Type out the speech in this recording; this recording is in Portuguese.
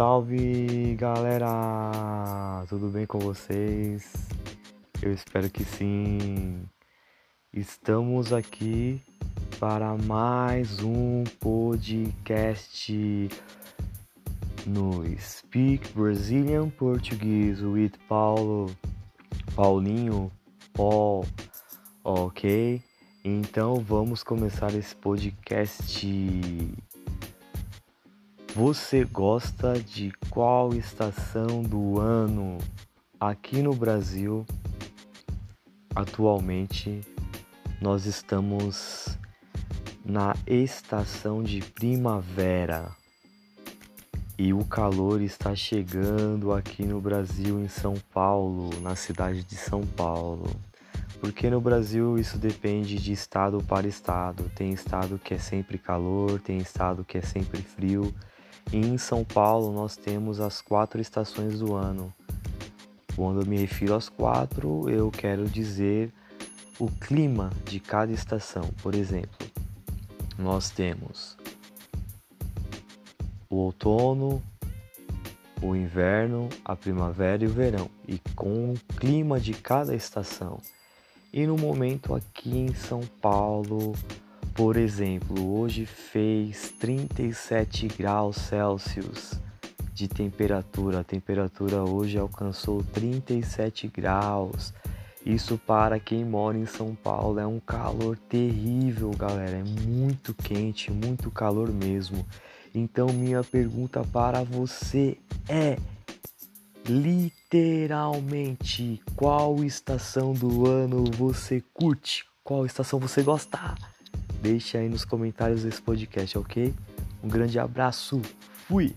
salve galera! Tudo bem com vocês? Eu espero que sim. Estamos aqui para mais um podcast no Speak Brazilian Portuguese with Paulo, Paulinho, Paul, ok? Então vamos começar esse podcast. Você gosta de qual estação do ano? Aqui no Brasil, atualmente, nós estamos na estação de primavera e o calor está chegando aqui no Brasil, em São Paulo, na cidade de São Paulo. Porque no Brasil isso depende de estado para estado. Tem estado que é sempre calor, tem estado que é sempre frio em São Paulo nós temos as quatro estações do ano. Quando eu me refiro às quatro, eu quero dizer o clima de cada estação. Por exemplo, nós temos o outono, o inverno, a primavera e o verão, e com o clima de cada estação. E no momento aqui em São Paulo, por exemplo, hoje fez 37 graus Celsius de temperatura. A temperatura hoje alcançou 37 graus. Isso para quem mora em São Paulo é um calor terrível, galera. É muito quente, muito calor mesmo. Então, minha pergunta para você é: literalmente, qual estação do ano você curte? Qual estação você gosta? Deixe aí nos comentários desse podcast, ok? Um grande abraço, fui!